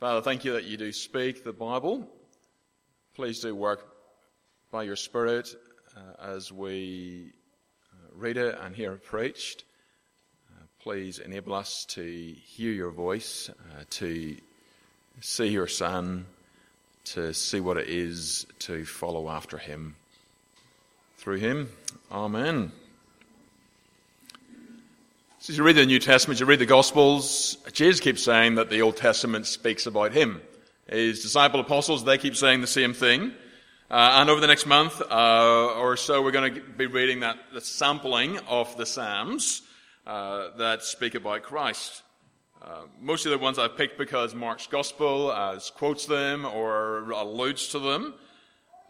Father, thank you that you do speak the Bible. Please do work by your Spirit uh, as we uh, read it and hear it preached. Uh, please enable us to hear your voice, uh, to see your Son, to see what it is to follow after him. Through him, Amen. So, as you read the New Testament, you read the Gospels, Jesus keeps saying that the Old Testament speaks about him. His disciple apostles, they keep saying the same thing. Uh, and over the next month uh, or so, we're going to be reading that the sampling of the Psalms uh, that speak about Christ. Uh, most of the ones I've picked because Mark's Gospel uh, quotes them or alludes to them.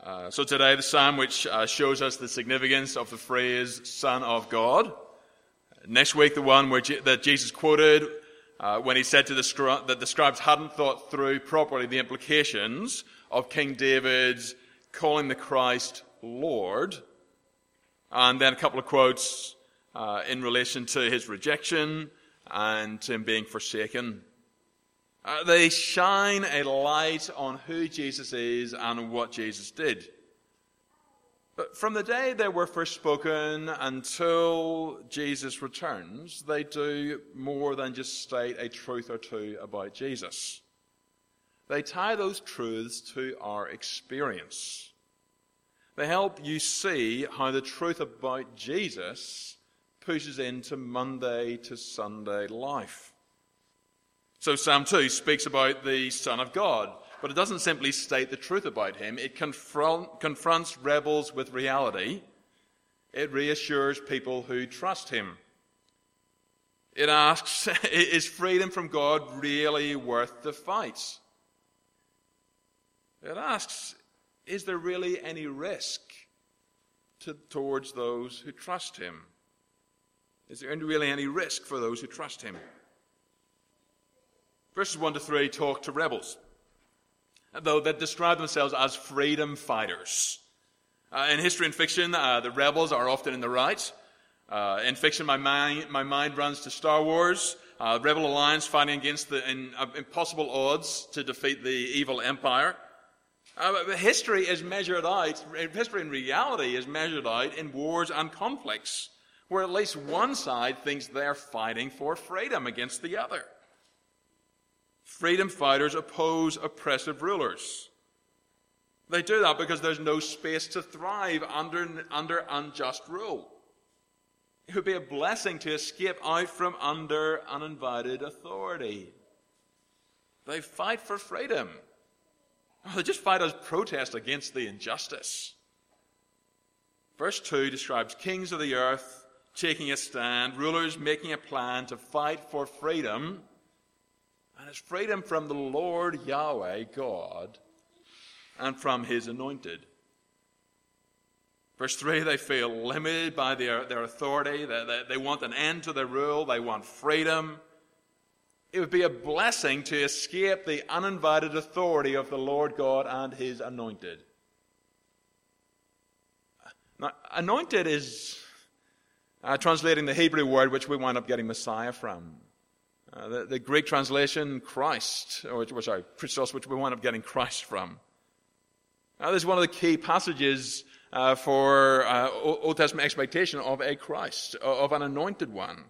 Uh, so today, the Psalm which shows us the significance of the phrase "Son of God." Next week, the one where that Jesus quoted uh, when he said to the scri- that the scribes hadn't thought through properly the implications of King David's calling the Christ Lord. And then a couple of quotes uh, in relation to his rejection and him being forsaken. Uh, they shine a light on who Jesus is and what Jesus did. But from the day they were first spoken until Jesus returns, they do more than just state a truth or two about Jesus. They tie those truths to our experience. They help you see how the truth about Jesus pushes into Monday to Sunday life. So Psalm 2 speaks about the Son of God, but it doesn't simply state the truth about him, it confront, confronts rebels with reality. It reassures people who trust him. It asks, is freedom from God really worth the fight? It asks, is there really any risk to, towards those who trust him? Is there really any risk for those who trust him? Verses 1 to 3 talk to rebels though, that describe themselves as freedom fighters. Uh, in history and fiction, uh, the rebels are often in the right. Uh, in fiction, my mind, my mind runs to Star Wars, uh, Rebel Alliance fighting against the in, uh, impossible odds to defeat the evil empire. Uh, history is measured out, history and reality is measured out in wars and conflicts, where at least one side thinks they're fighting for freedom against the other. Freedom fighters oppose oppressive rulers. They do that because there's no space to thrive under, under unjust rule. It would be a blessing to escape out from under uninvited authority. They fight for freedom. they just fight as protest against the injustice. Verse 2 describes kings of the earth taking a stand, rulers making a plan to fight for freedom and it's freedom from the Lord Yahweh God and from his anointed. Verse 3 they feel limited by their, their authority. They, they, they want an end to their rule. They want freedom. It would be a blessing to escape the uninvited authority of the Lord God and his anointed. Now, anointed is uh, translating the Hebrew word which we wind up getting Messiah from. Uh, the, the, Greek translation, Christ, or sorry, Christos, which we wind up getting Christ from. Now, this is one of the key passages uh, for uh, Old Testament expectation of a Christ, of an anointed one.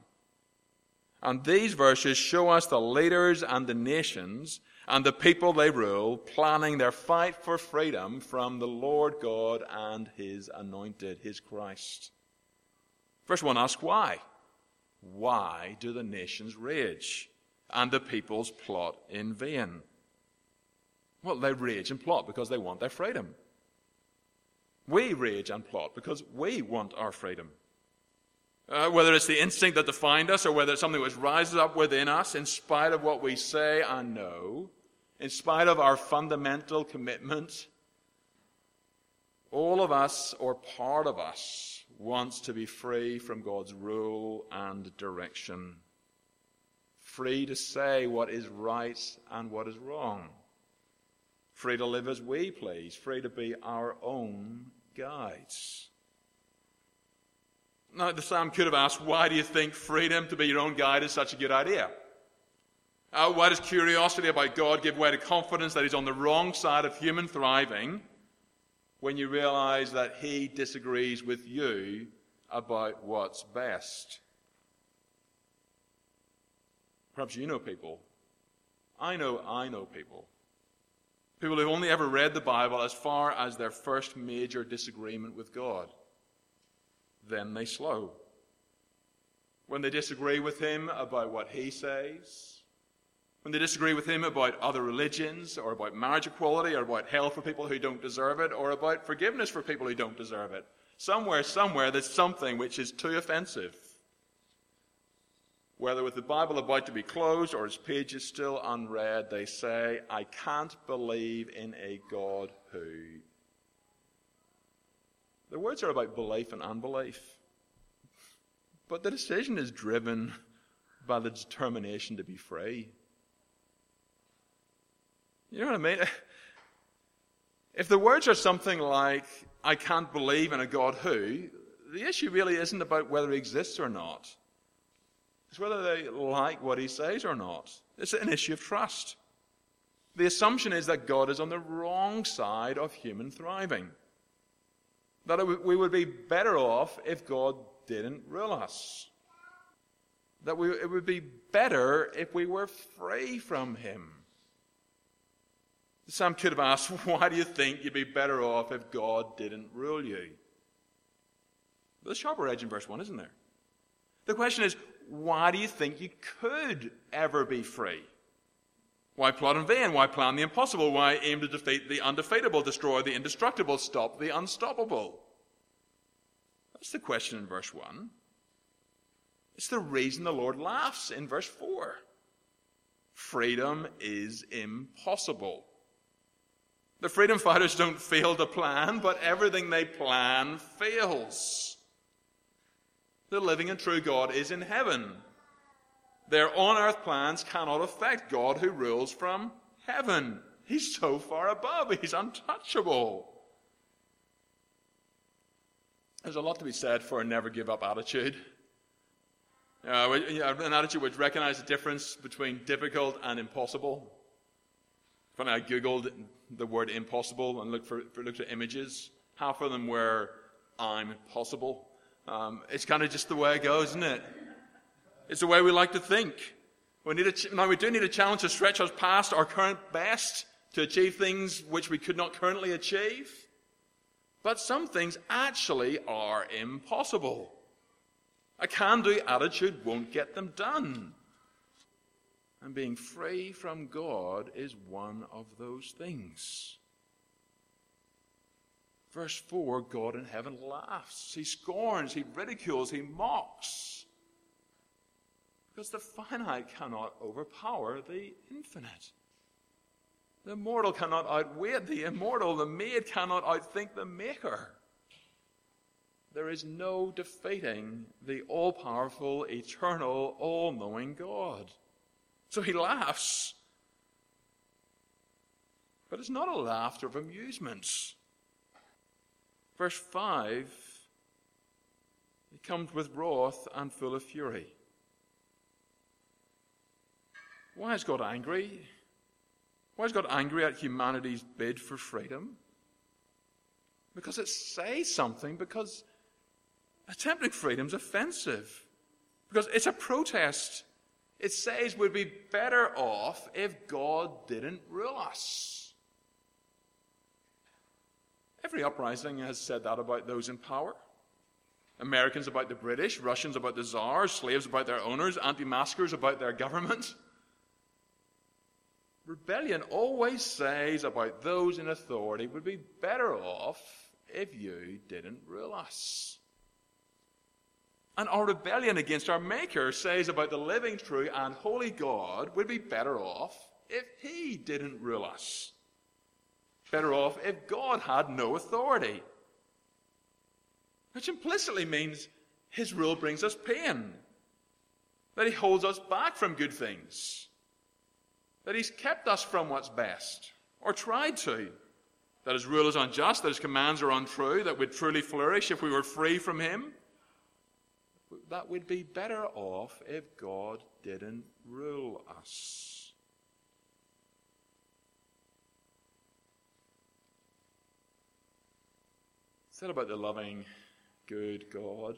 And these verses show us the leaders and the nations and the people they rule planning their fight for freedom from the Lord God and His anointed, His Christ. Verse 1 asks why. Why do the nations rage and the peoples plot in vain? Well, they rage and plot because they want their freedom. We rage and plot because we want our freedom. Uh, whether it's the instinct that defined us or whether it's something which rises up within us in spite of what we say and know, in spite of our fundamental commitment, all of us or part of us wants to be free from God's rule and direction. Free to say what is right and what is wrong. Free to live as we please. Free to be our own guides. Now, the psalm could have asked, why do you think freedom to be your own guide is such a good idea? Uh, why does curiosity about God give way to confidence that He's on the wrong side of human thriving when you realize that He disagrees with you about what's best? Perhaps you know people. I know I know people. People who've only ever read the Bible as far as their first major disagreement with God. Then they slow. When they disagree with Him about what He says, when they disagree with him about other religions, or about marriage equality, or about hell for people who don't deserve it, or about forgiveness for people who don't deserve it. Somewhere, somewhere, there's something which is too offensive. Whether with the Bible about to be closed or its pages still unread, they say, I can't believe in a God who. The words are about belief and unbelief. But the decision is driven by the determination to be free. You know what I mean? If the words are something like, I can't believe in a God who, the issue really isn't about whether he exists or not. It's whether they like what he says or not. It's an issue of trust. The assumption is that God is on the wrong side of human thriving. That we would be better off if God didn't rule us. That we, it would be better if we were free from him. Some could have asked, why do you think you'd be better off if God didn't rule you? There's a sharper edge in verse 1, isn't there? The question is, why do you think you could ever be free? Why plot in vain? Why plan the impossible? Why aim to defeat the undefeatable, destroy the indestructible, stop the unstoppable? That's the question in verse 1. It's the reason the Lord laughs in verse 4. Freedom is impossible. The freedom fighters don't fail to plan, but everything they plan fails. The living and true God is in heaven. Their on earth plans cannot affect God who rules from heaven. He's so far above, he's untouchable. There's a lot to be said for a never give up attitude. Uh, an attitude which recognizes the difference between difficult and impossible. Funny, I Googled the word impossible and looked for, looked at images. Half of them were I'm possible. Um, it's kind of just the way it goes, isn't it? It's the way we like to think. We need a, now we do need a challenge to stretch us past our current best to achieve things which we could not currently achieve. But some things actually are impossible. A can-do attitude won't get them done. And being free from God is one of those things. Verse 4 God in heaven laughs, he scorns, he ridicules, he mocks. Because the finite cannot overpower the infinite. The mortal cannot outweigh the immortal. The made cannot outthink the maker. There is no defeating the all powerful, eternal, all knowing God. So he laughs. But it's not a laughter of amusement. Verse 5 he comes with wrath and full of fury. Why is God angry? Why is God angry at humanity's bid for freedom? Because it says something, because attempting freedom is offensive, because it's a protest it says we'd be better off if God didn't rule us. Every uprising has said that about those in power. Americans about the British, Russians about the czars, slaves about their owners, anti maskers about their government. Rebellion always says about those in authority would be better off if you didn't rule us. And our rebellion against our Maker says about the living, true, and holy God We'd be better off if He didn't rule us. Better off if God had no authority. Which implicitly means His rule brings us pain. That He holds us back from good things. That He's kept us from what's best, or tried to. That His rule is unjust, that His commands are untrue, that we'd truly flourish if we were free from Him that we'd be better off if God didn't rule us. It's not about the loving, good God,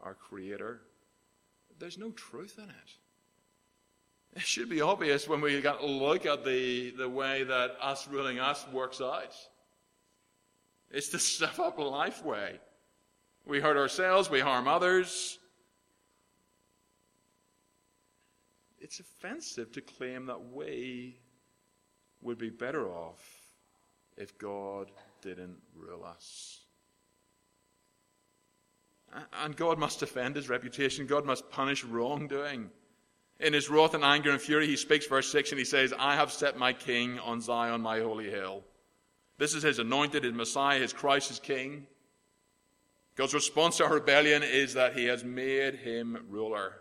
our Creator. There's no truth in it. It should be obvious when we look at the, the way that us ruling us works out. It's the stuff up life way. We hurt ourselves, we harm others. It's offensive to claim that we would be better off if God didn't rule us. And God must defend his reputation. God must punish wrongdoing. In his wrath and anger and fury, he speaks, verse 6, and he says, I have set my king on Zion, my holy hill. This is his anointed, his Messiah, his Christ, his king. God's response to our rebellion is that he has made him ruler.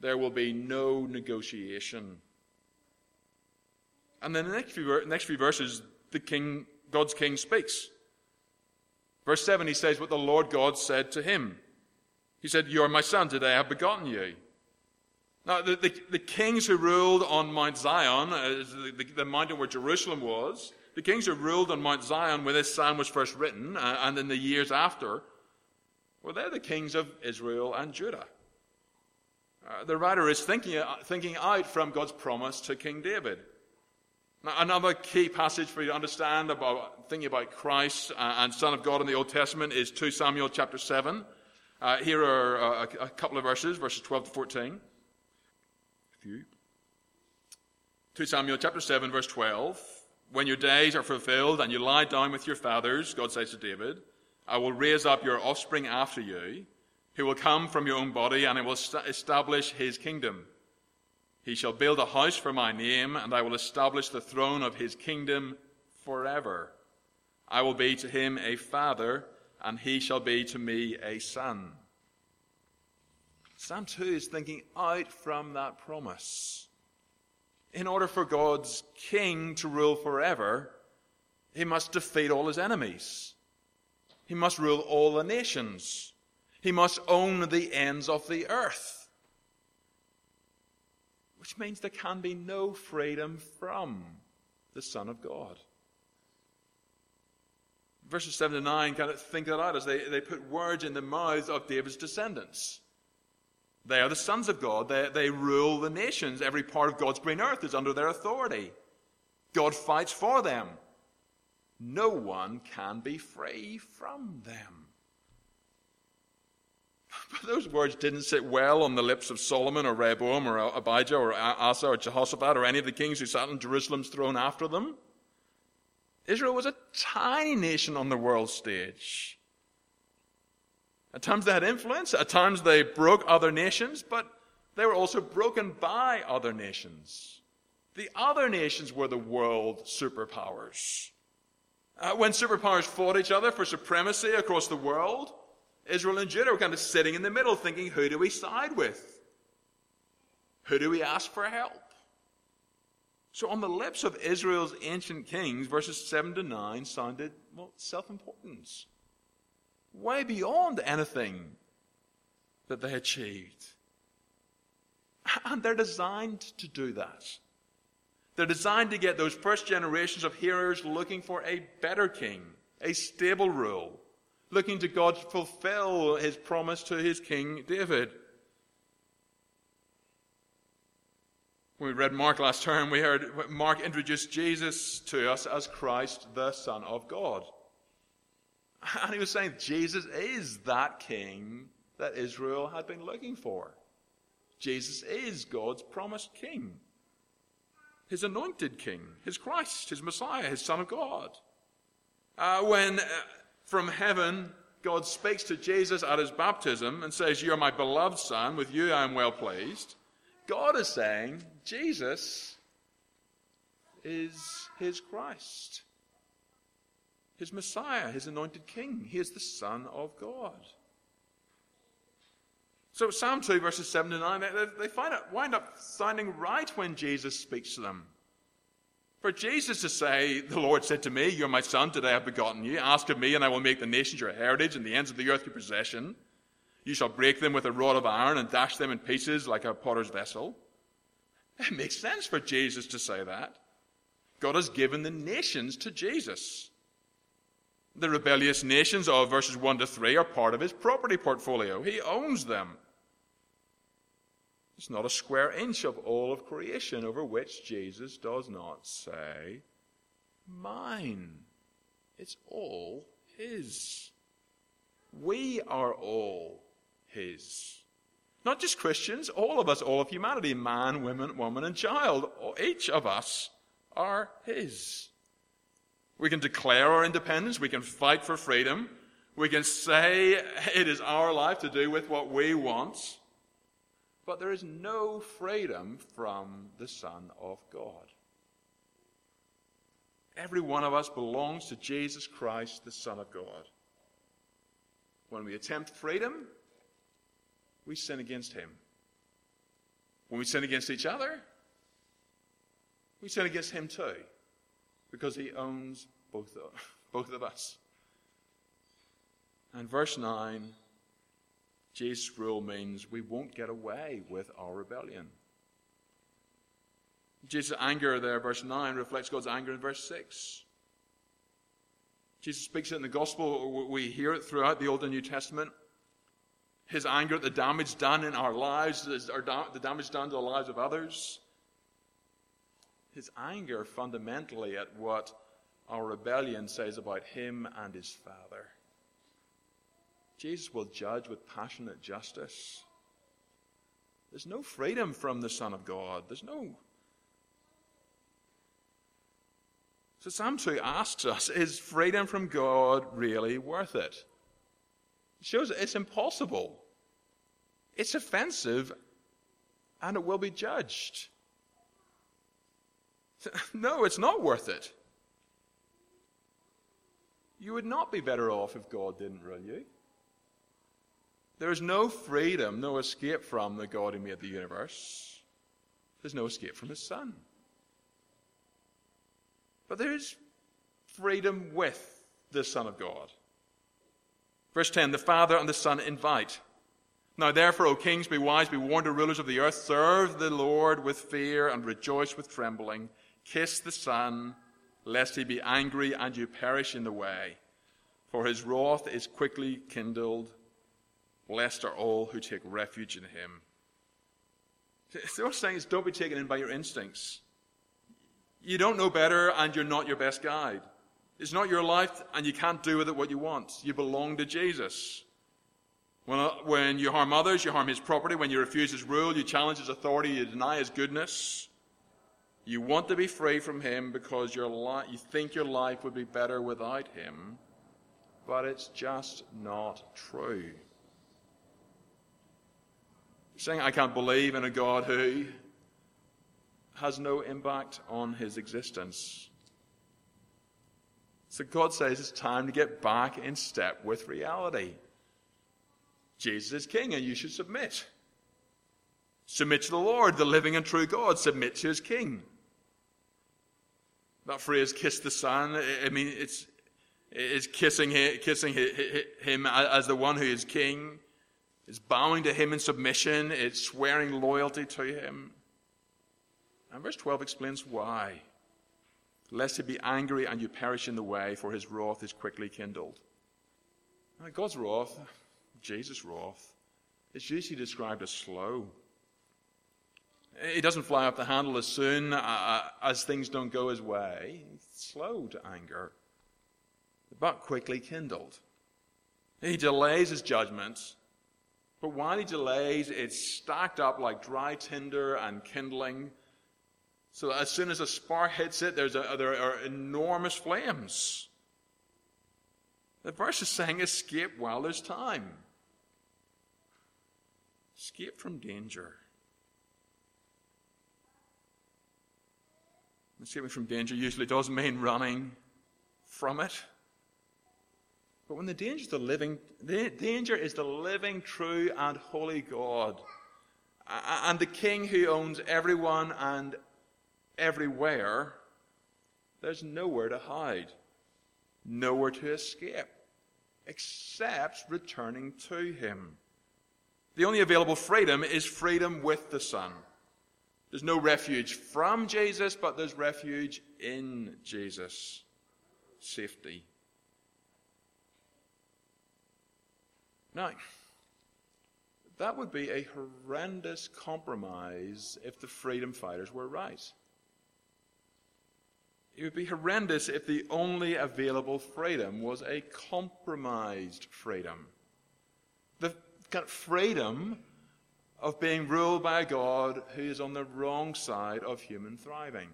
There will be no negotiation. And then the next few, next few verses, the king, God's king speaks. Verse 7, he says what the Lord God said to him. He said, You are my son, today I have begotten you. Now, the, the, the kings who ruled on Mount Zion, uh, the, the, the, mountain where Jerusalem was, the kings who ruled on Mount Zion when this psalm was first written, uh, and in the years after, well, they're the kings of Israel and Judah. Uh, the writer is thinking, uh, thinking out from God's promise to King David. Now, another key passage for you to understand about thinking about Christ uh, and Son of God in the Old Testament is 2 Samuel chapter 7. Uh, here are a, a couple of verses, verses 12 to 14 A few. 2 Samuel chapter 7, verse 12. When your days are fulfilled and you lie down with your fathers, God says to David, I will raise up your offspring after you, who will come from your own body, and I will establish his kingdom. He shall build a house for my name, and I will establish the throne of his kingdom forever. I will be to him a father, and he shall be to me a son. Psalm 2 is thinking out from that promise. In order for God's king to rule forever, he must defeat all his enemies. He must rule all the nations. He must own the ends of the earth. Which means there can be no freedom from the Son of God. Verses 7 to 9 kind of think that out as they, they put words in the mouths of David's descendants. They are the sons of God. They, they rule the nations. Every part of God's green earth is under their authority. God fights for them. No one can be free from them. But those words didn't sit well on the lips of Solomon or Rehoboam or Abijah or Asa or Jehoshaphat or any of the kings who sat on Jerusalem's throne after them. Israel was a tiny nation on the world stage. At times they had influence, at times they broke other nations, but they were also broken by other nations. The other nations were the world superpowers. Uh, when superpowers fought each other for supremacy across the world, Israel and Judah were kind of sitting in the middle thinking, who do we side with? Who do we ask for help? So on the lips of Israel's ancient kings, verses 7 to 9 sounded, well, self importance way beyond anything that they achieved. And they're designed to do that. They're designed to get those first generations of hearers looking for a better king, a stable rule, looking to God to fulfill his promise to his king David. When we read Mark last term, we heard Mark introduced Jesus to us as Christ, the Son of God. And he was saying Jesus is that king that Israel had been looking for. Jesus is God's promised king, his anointed king, his Christ, his Messiah, his Son of God. Uh, when uh, from heaven God speaks to Jesus at his baptism and says, You are my beloved Son, with you I am well pleased, God is saying, Jesus is his Christ his Messiah, his anointed king. He is the Son of God. So Psalm 2, verses 7 to 9, they, they find it, wind up sounding right when Jesus speaks to them. For Jesus to say, The Lord said to me, You're my son, today I have begotten you. Ask of me, and I will make the nations your heritage and the ends of the earth your possession. You shall break them with a rod of iron and dash them in pieces like a potter's vessel. It makes sense for Jesus to say that. God has given the nations to Jesus. The rebellious nations of verses 1 to 3 are part of his property portfolio. He owns them. It's not a square inch of all of creation over which Jesus does not say, Mine. It's all His. We are all His. Not just Christians, all of us, all of humanity, man, woman, woman, and child. Each of us are His. We can declare our independence. We can fight for freedom. We can say it is our life to do with what we want. But there is no freedom from the Son of God. Every one of us belongs to Jesus Christ, the Son of God. When we attempt freedom, we sin against Him. When we sin against each other, we sin against Him too, because He owns both of, both of us. And verse 9 Jesus' rule means we won't get away with our rebellion. Jesus' anger there, verse 9, reflects God's anger in verse 6. Jesus speaks it in the gospel. We hear it throughout the Old and New Testament. His anger at the damage done in our lives, the damage done to the lives of others. His anger fundamentally at what our rebellion says about him and his Father. Jesus will judge with passionate justice. There's no freedom from the Son of God. There's no. So Psalm 2 asks us is freedom from God really worth it? It shows it's impossible, it's offensive, and it will be judged. No, it's not worth it. You would not be better off if God didn't rule you. There is no freedom, no escape from the God who made the universe. There's no escape from his Son. But there is freedom with the Son of God. Verse 10 The Father and the Son invite. Now, therefore, O kings, be wise, be warned, O rulers of the earth. Serve the Lord with fear and rejoice with trembling. Kiss the Son, lest he be angry and you perish in the way. For his wrath is quickly kindled. Blessed are all who take refuge in him. The other saying is don't be taken in by your instincts. You don't know better and you're not your best guide. It's not your life and you can't do with it what you want. You belong to Jesus. When, uh, when you harm others, you harm his property. When you refuse his rule, you challenge his authority, you deny his goodness. You want to be free from him because li- you think your life would be better without him, but it's just not true saying, I can't believe in a God who has no impact on his existence. So God says it's time to get back in step with reality. Jesus is king and you should submit. Submit to the Lord, the living and true God. Submit to his king. That phrase, kiss the Son, I mean, it's, it's kissing, kissing him as the one who is king. It's bowing to him in submission, it's swearing loyalty to him. And verse 12 explains why. Lest he be angry and you perish in the way, for his wrath is quickly kindled. God's wrath, Jesus' wrath, is usually described as slow. He doesn't fly off the handle as soon uh, uh, as things don't go his way. He's slow to anger, but quickly kindled. He delays his judgment but while he delays, it's stacked up like dry tinder and kindling. So as soon as a spark hits it, there's a, there are enormous flames. The verse is saying, escape while there's time. Escape from danger. Escaping from danger usually does mean running from it. But when the danger is the living, the danger is the living, true, and holy God, and the King who owns everyone and everywhere, there's nowhere to hide, nowhere to escape, except returning to Him. The only available freedom is freedom with the Son. There's no refuge from Jesus, but there's refuge in Jesus. Safety. Now, that would be a horrendous compromise if the freedom fighters were right. It would be horrendous if the only available freedom was a compromised freedom. The kind of freedom of being ruled by a God who is on the wrong side of human thriving.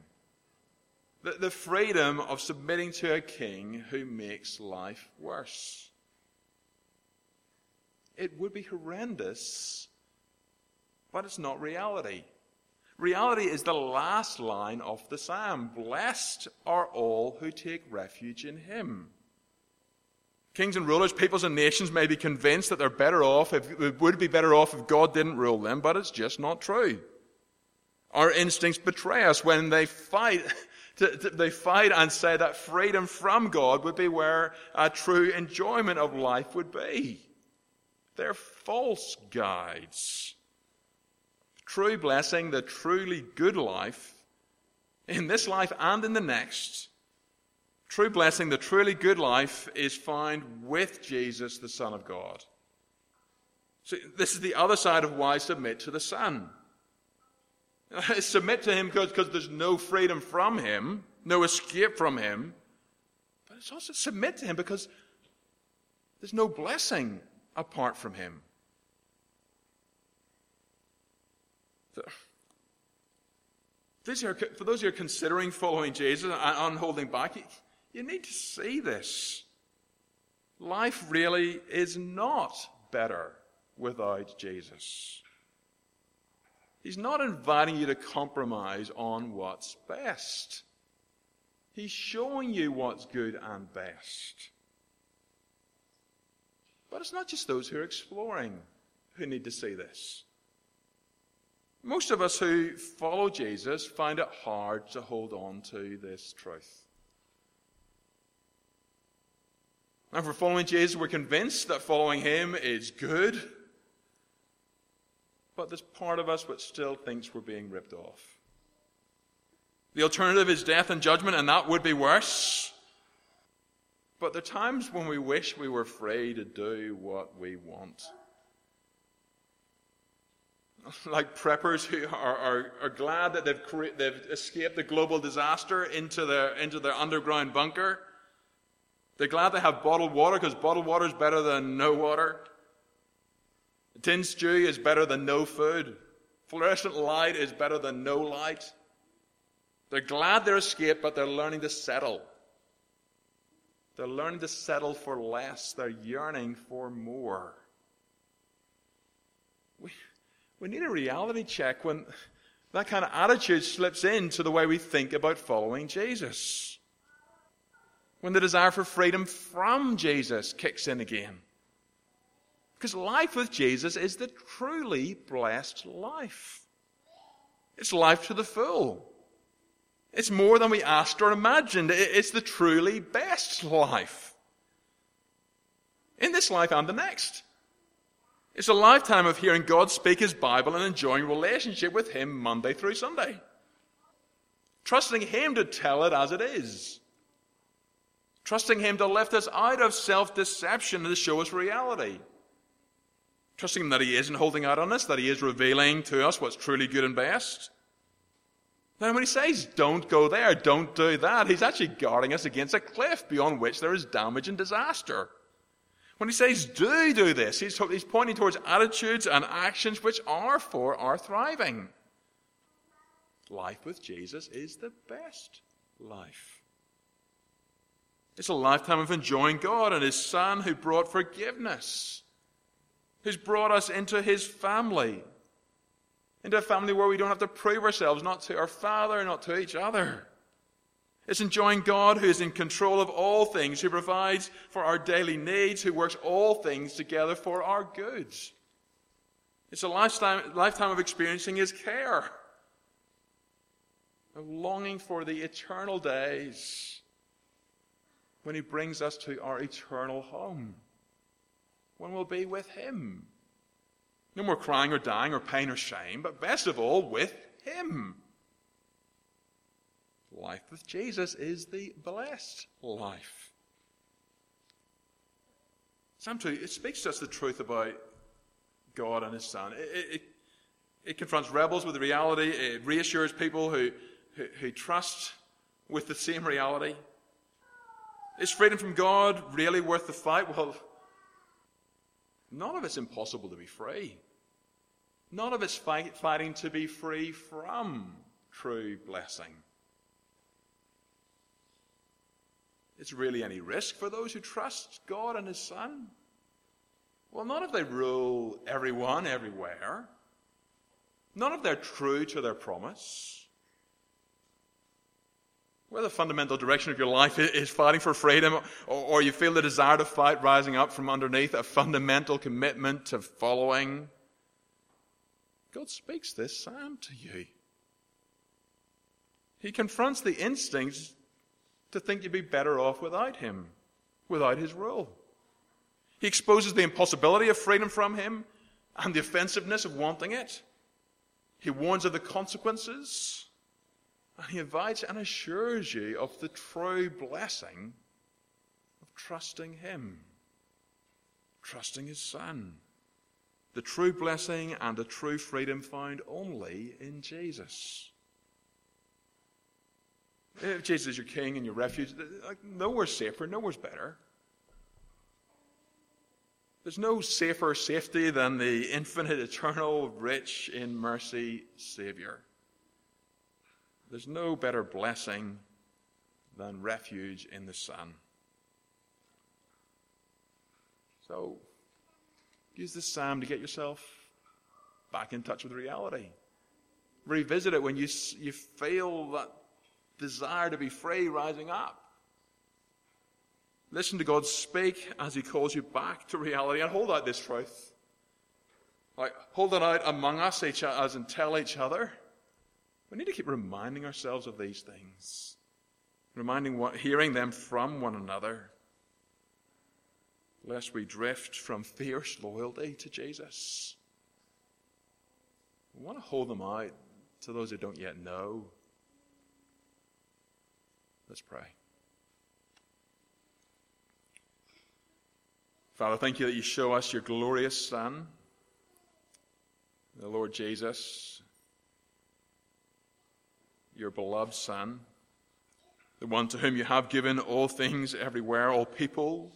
The, the freedom of submitting to a king who makes life worse. It would be horrendous, but it's not reality. Reality is the last line of the psalm Blessed are all who take refuge in him. Kings and rulers, peoples and nations may be convinced that they're better off, if, it would be better off if God didn't rule them, but it's just not true. Our instincts betray us when they fight. they fight and say that freedom from God would be where a true enjoyment of life would be. They're false guides. True blessing, the truly good life, in this life and in the next, true blessing, the truly good life, is found with Jesus, the Son of God. So, this is the other side of why submit to the Son. submit to Him because there's no freedom from Him, no escape from Him. But it's also submit to Him because there's no blessing apart from Him. For those who are considering following Jesus and holding back, you need to see this. Life really is not better without Jesus. He's not inviting you to compromise on what's best. He's showing you what's good and best. But it's not just those who are exploring who need to see this. Most of us who follow Jesus find it hard to hold on to this truth. And for following Jesus, we're convinced that following him is good. But there's part of us which still thinks we're being ripped off. The alternative is death and judgment, and that would be worse. But there are times when we wish we were free to do what we want. Like preppers who are, are, are glad that they've, cre- they've escaped the global disaster into their, into their underground bunker. They're glad they have bottled water because bottled water is better than no water. Tin stew is better than no food. Fluorescent light is better than no light. They're glad they're escaped, but they're learning to settle. They're learning to settle for less. They're yearning for more. We, we need a reality check when that kind of attitude slips into the way we think about following Jesus. When the desire for freedom from Jesus kicks in again. Because life with Jesus is the truly blessed life. It's life to the full. It's more than we asked or imagined. It's the truly best life. In this life and the next. It's a lifetime of hearing God speak His Bible and enjoying relationship with Him Monday through Sunday. Trusting Him to tell it as it is. Trusting Him to lift us out of self deception and to show us reality. Trusting Him that He isn't holding out on us, that He is revealing to us what's truly good and best. Then when he says, don't go there, don't do that, he's actually guarding us against a cliff beyond which there is damage and disaster. When he says, do do this, he's, he's pointing towards attitudes and actions which are for our thriving. Life with Jesus is the best life. It's a lifetime of enjoying God and His Son who brought forgiveness, who's brought us into His family, into a family where we don't have to prove ourselves, not to our Father, not to each other. It's enjoying God who is in control of all things, who provides for our daily needs, who works all things together for our goods. It's a lifetime, lifetime of experiencing His care, of longing for the eternal days when He brings us to our eternal home, when we'll be with Him. No more crying or dying or pain or shame, but best of all, with Him. Life with Jesus is the blessed life. Psalm 2, it speaks to us the truth about God and His Son. It, it, it confronts rebels with the reality. It reassures people who, who, who trust with the same reality. Is freedom from God really worth the fight? Well, none of it's impossible to be free. None of it's fight, fighting to be free from true blessing. Is really any risk for those who trust God and His Son? Well, not if they rule everyone everywhere. None if they're true to their promise. Whether the fundamental direction of your life is fighting for freedom, or, you feel the desire to fight rising up from underneath a fundamental commitment to following, God speaks this psalm to you. He confronts the instincts to think you'd be better off without Him, without His rule. He exposes the impossibility of freedom from Him and the offensiveness of wanting it. He warns of the consequences. And he invites and assures you of the true blessing of trusting him, trusting his son. The true blessing and the true freedom found only in Jesus. If Jesus is your king and your refuge, nowhere's safer, nowhere's better. There's no safer safety than the infinite, eternal, rich in mercy Savior. There's no better blessing than refuge in the Son. So, use this psalm to get yourself back in touch with reality. Revisit it when you, you feel that desire to be free rising up. Listen to God speak as He calls you back to reality and hold out this truth. Like, hold it out among us each, as and tell each other. We need to keep reminding ourselves of these things, reminding what, hearing them from one another, lest we drift from fierce loyalty to Jesus. We want to hold them out to those who don't yet know. Let's pray. Father, thank you that you show us your glorious Son, the Lord Jesus, your beloved Son, the one to whom you have given all things everywhere, all people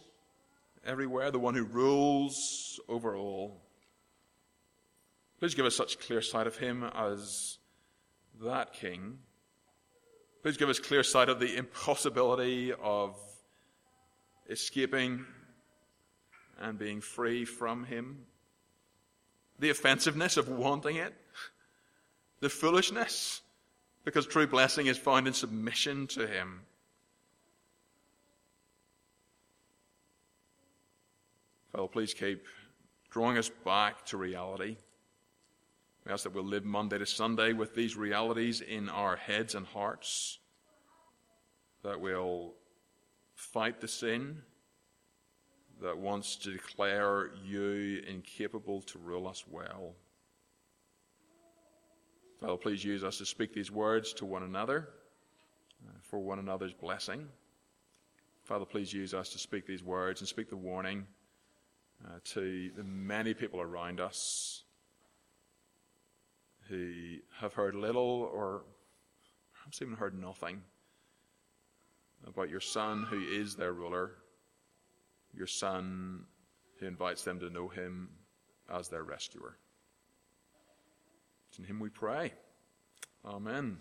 everywhere, the one who rules over all. Please give us such clear sight of him as that King. Please give us clear sight of the impossibility of escaping and being free from him, the offensiveness of wanting it, the foolishness because true blessing is found in submission to Him. Father, please keep drawing us back to reality. We ask that we'll live Monday to Sunday with these realities in our heads and hearts, that we'll fight the sin that wants to declare you incapable to rule us well. Father, please use us to speak these words to one another uh, for one another's blessing. Father, please use us to speak these words and speak the warning uh, to the many people around us who have heard little or perhaps even heard nothing about your Son who is their ruler, your Son who invites them to know him as their rescuer. It's in him we pray. Amen.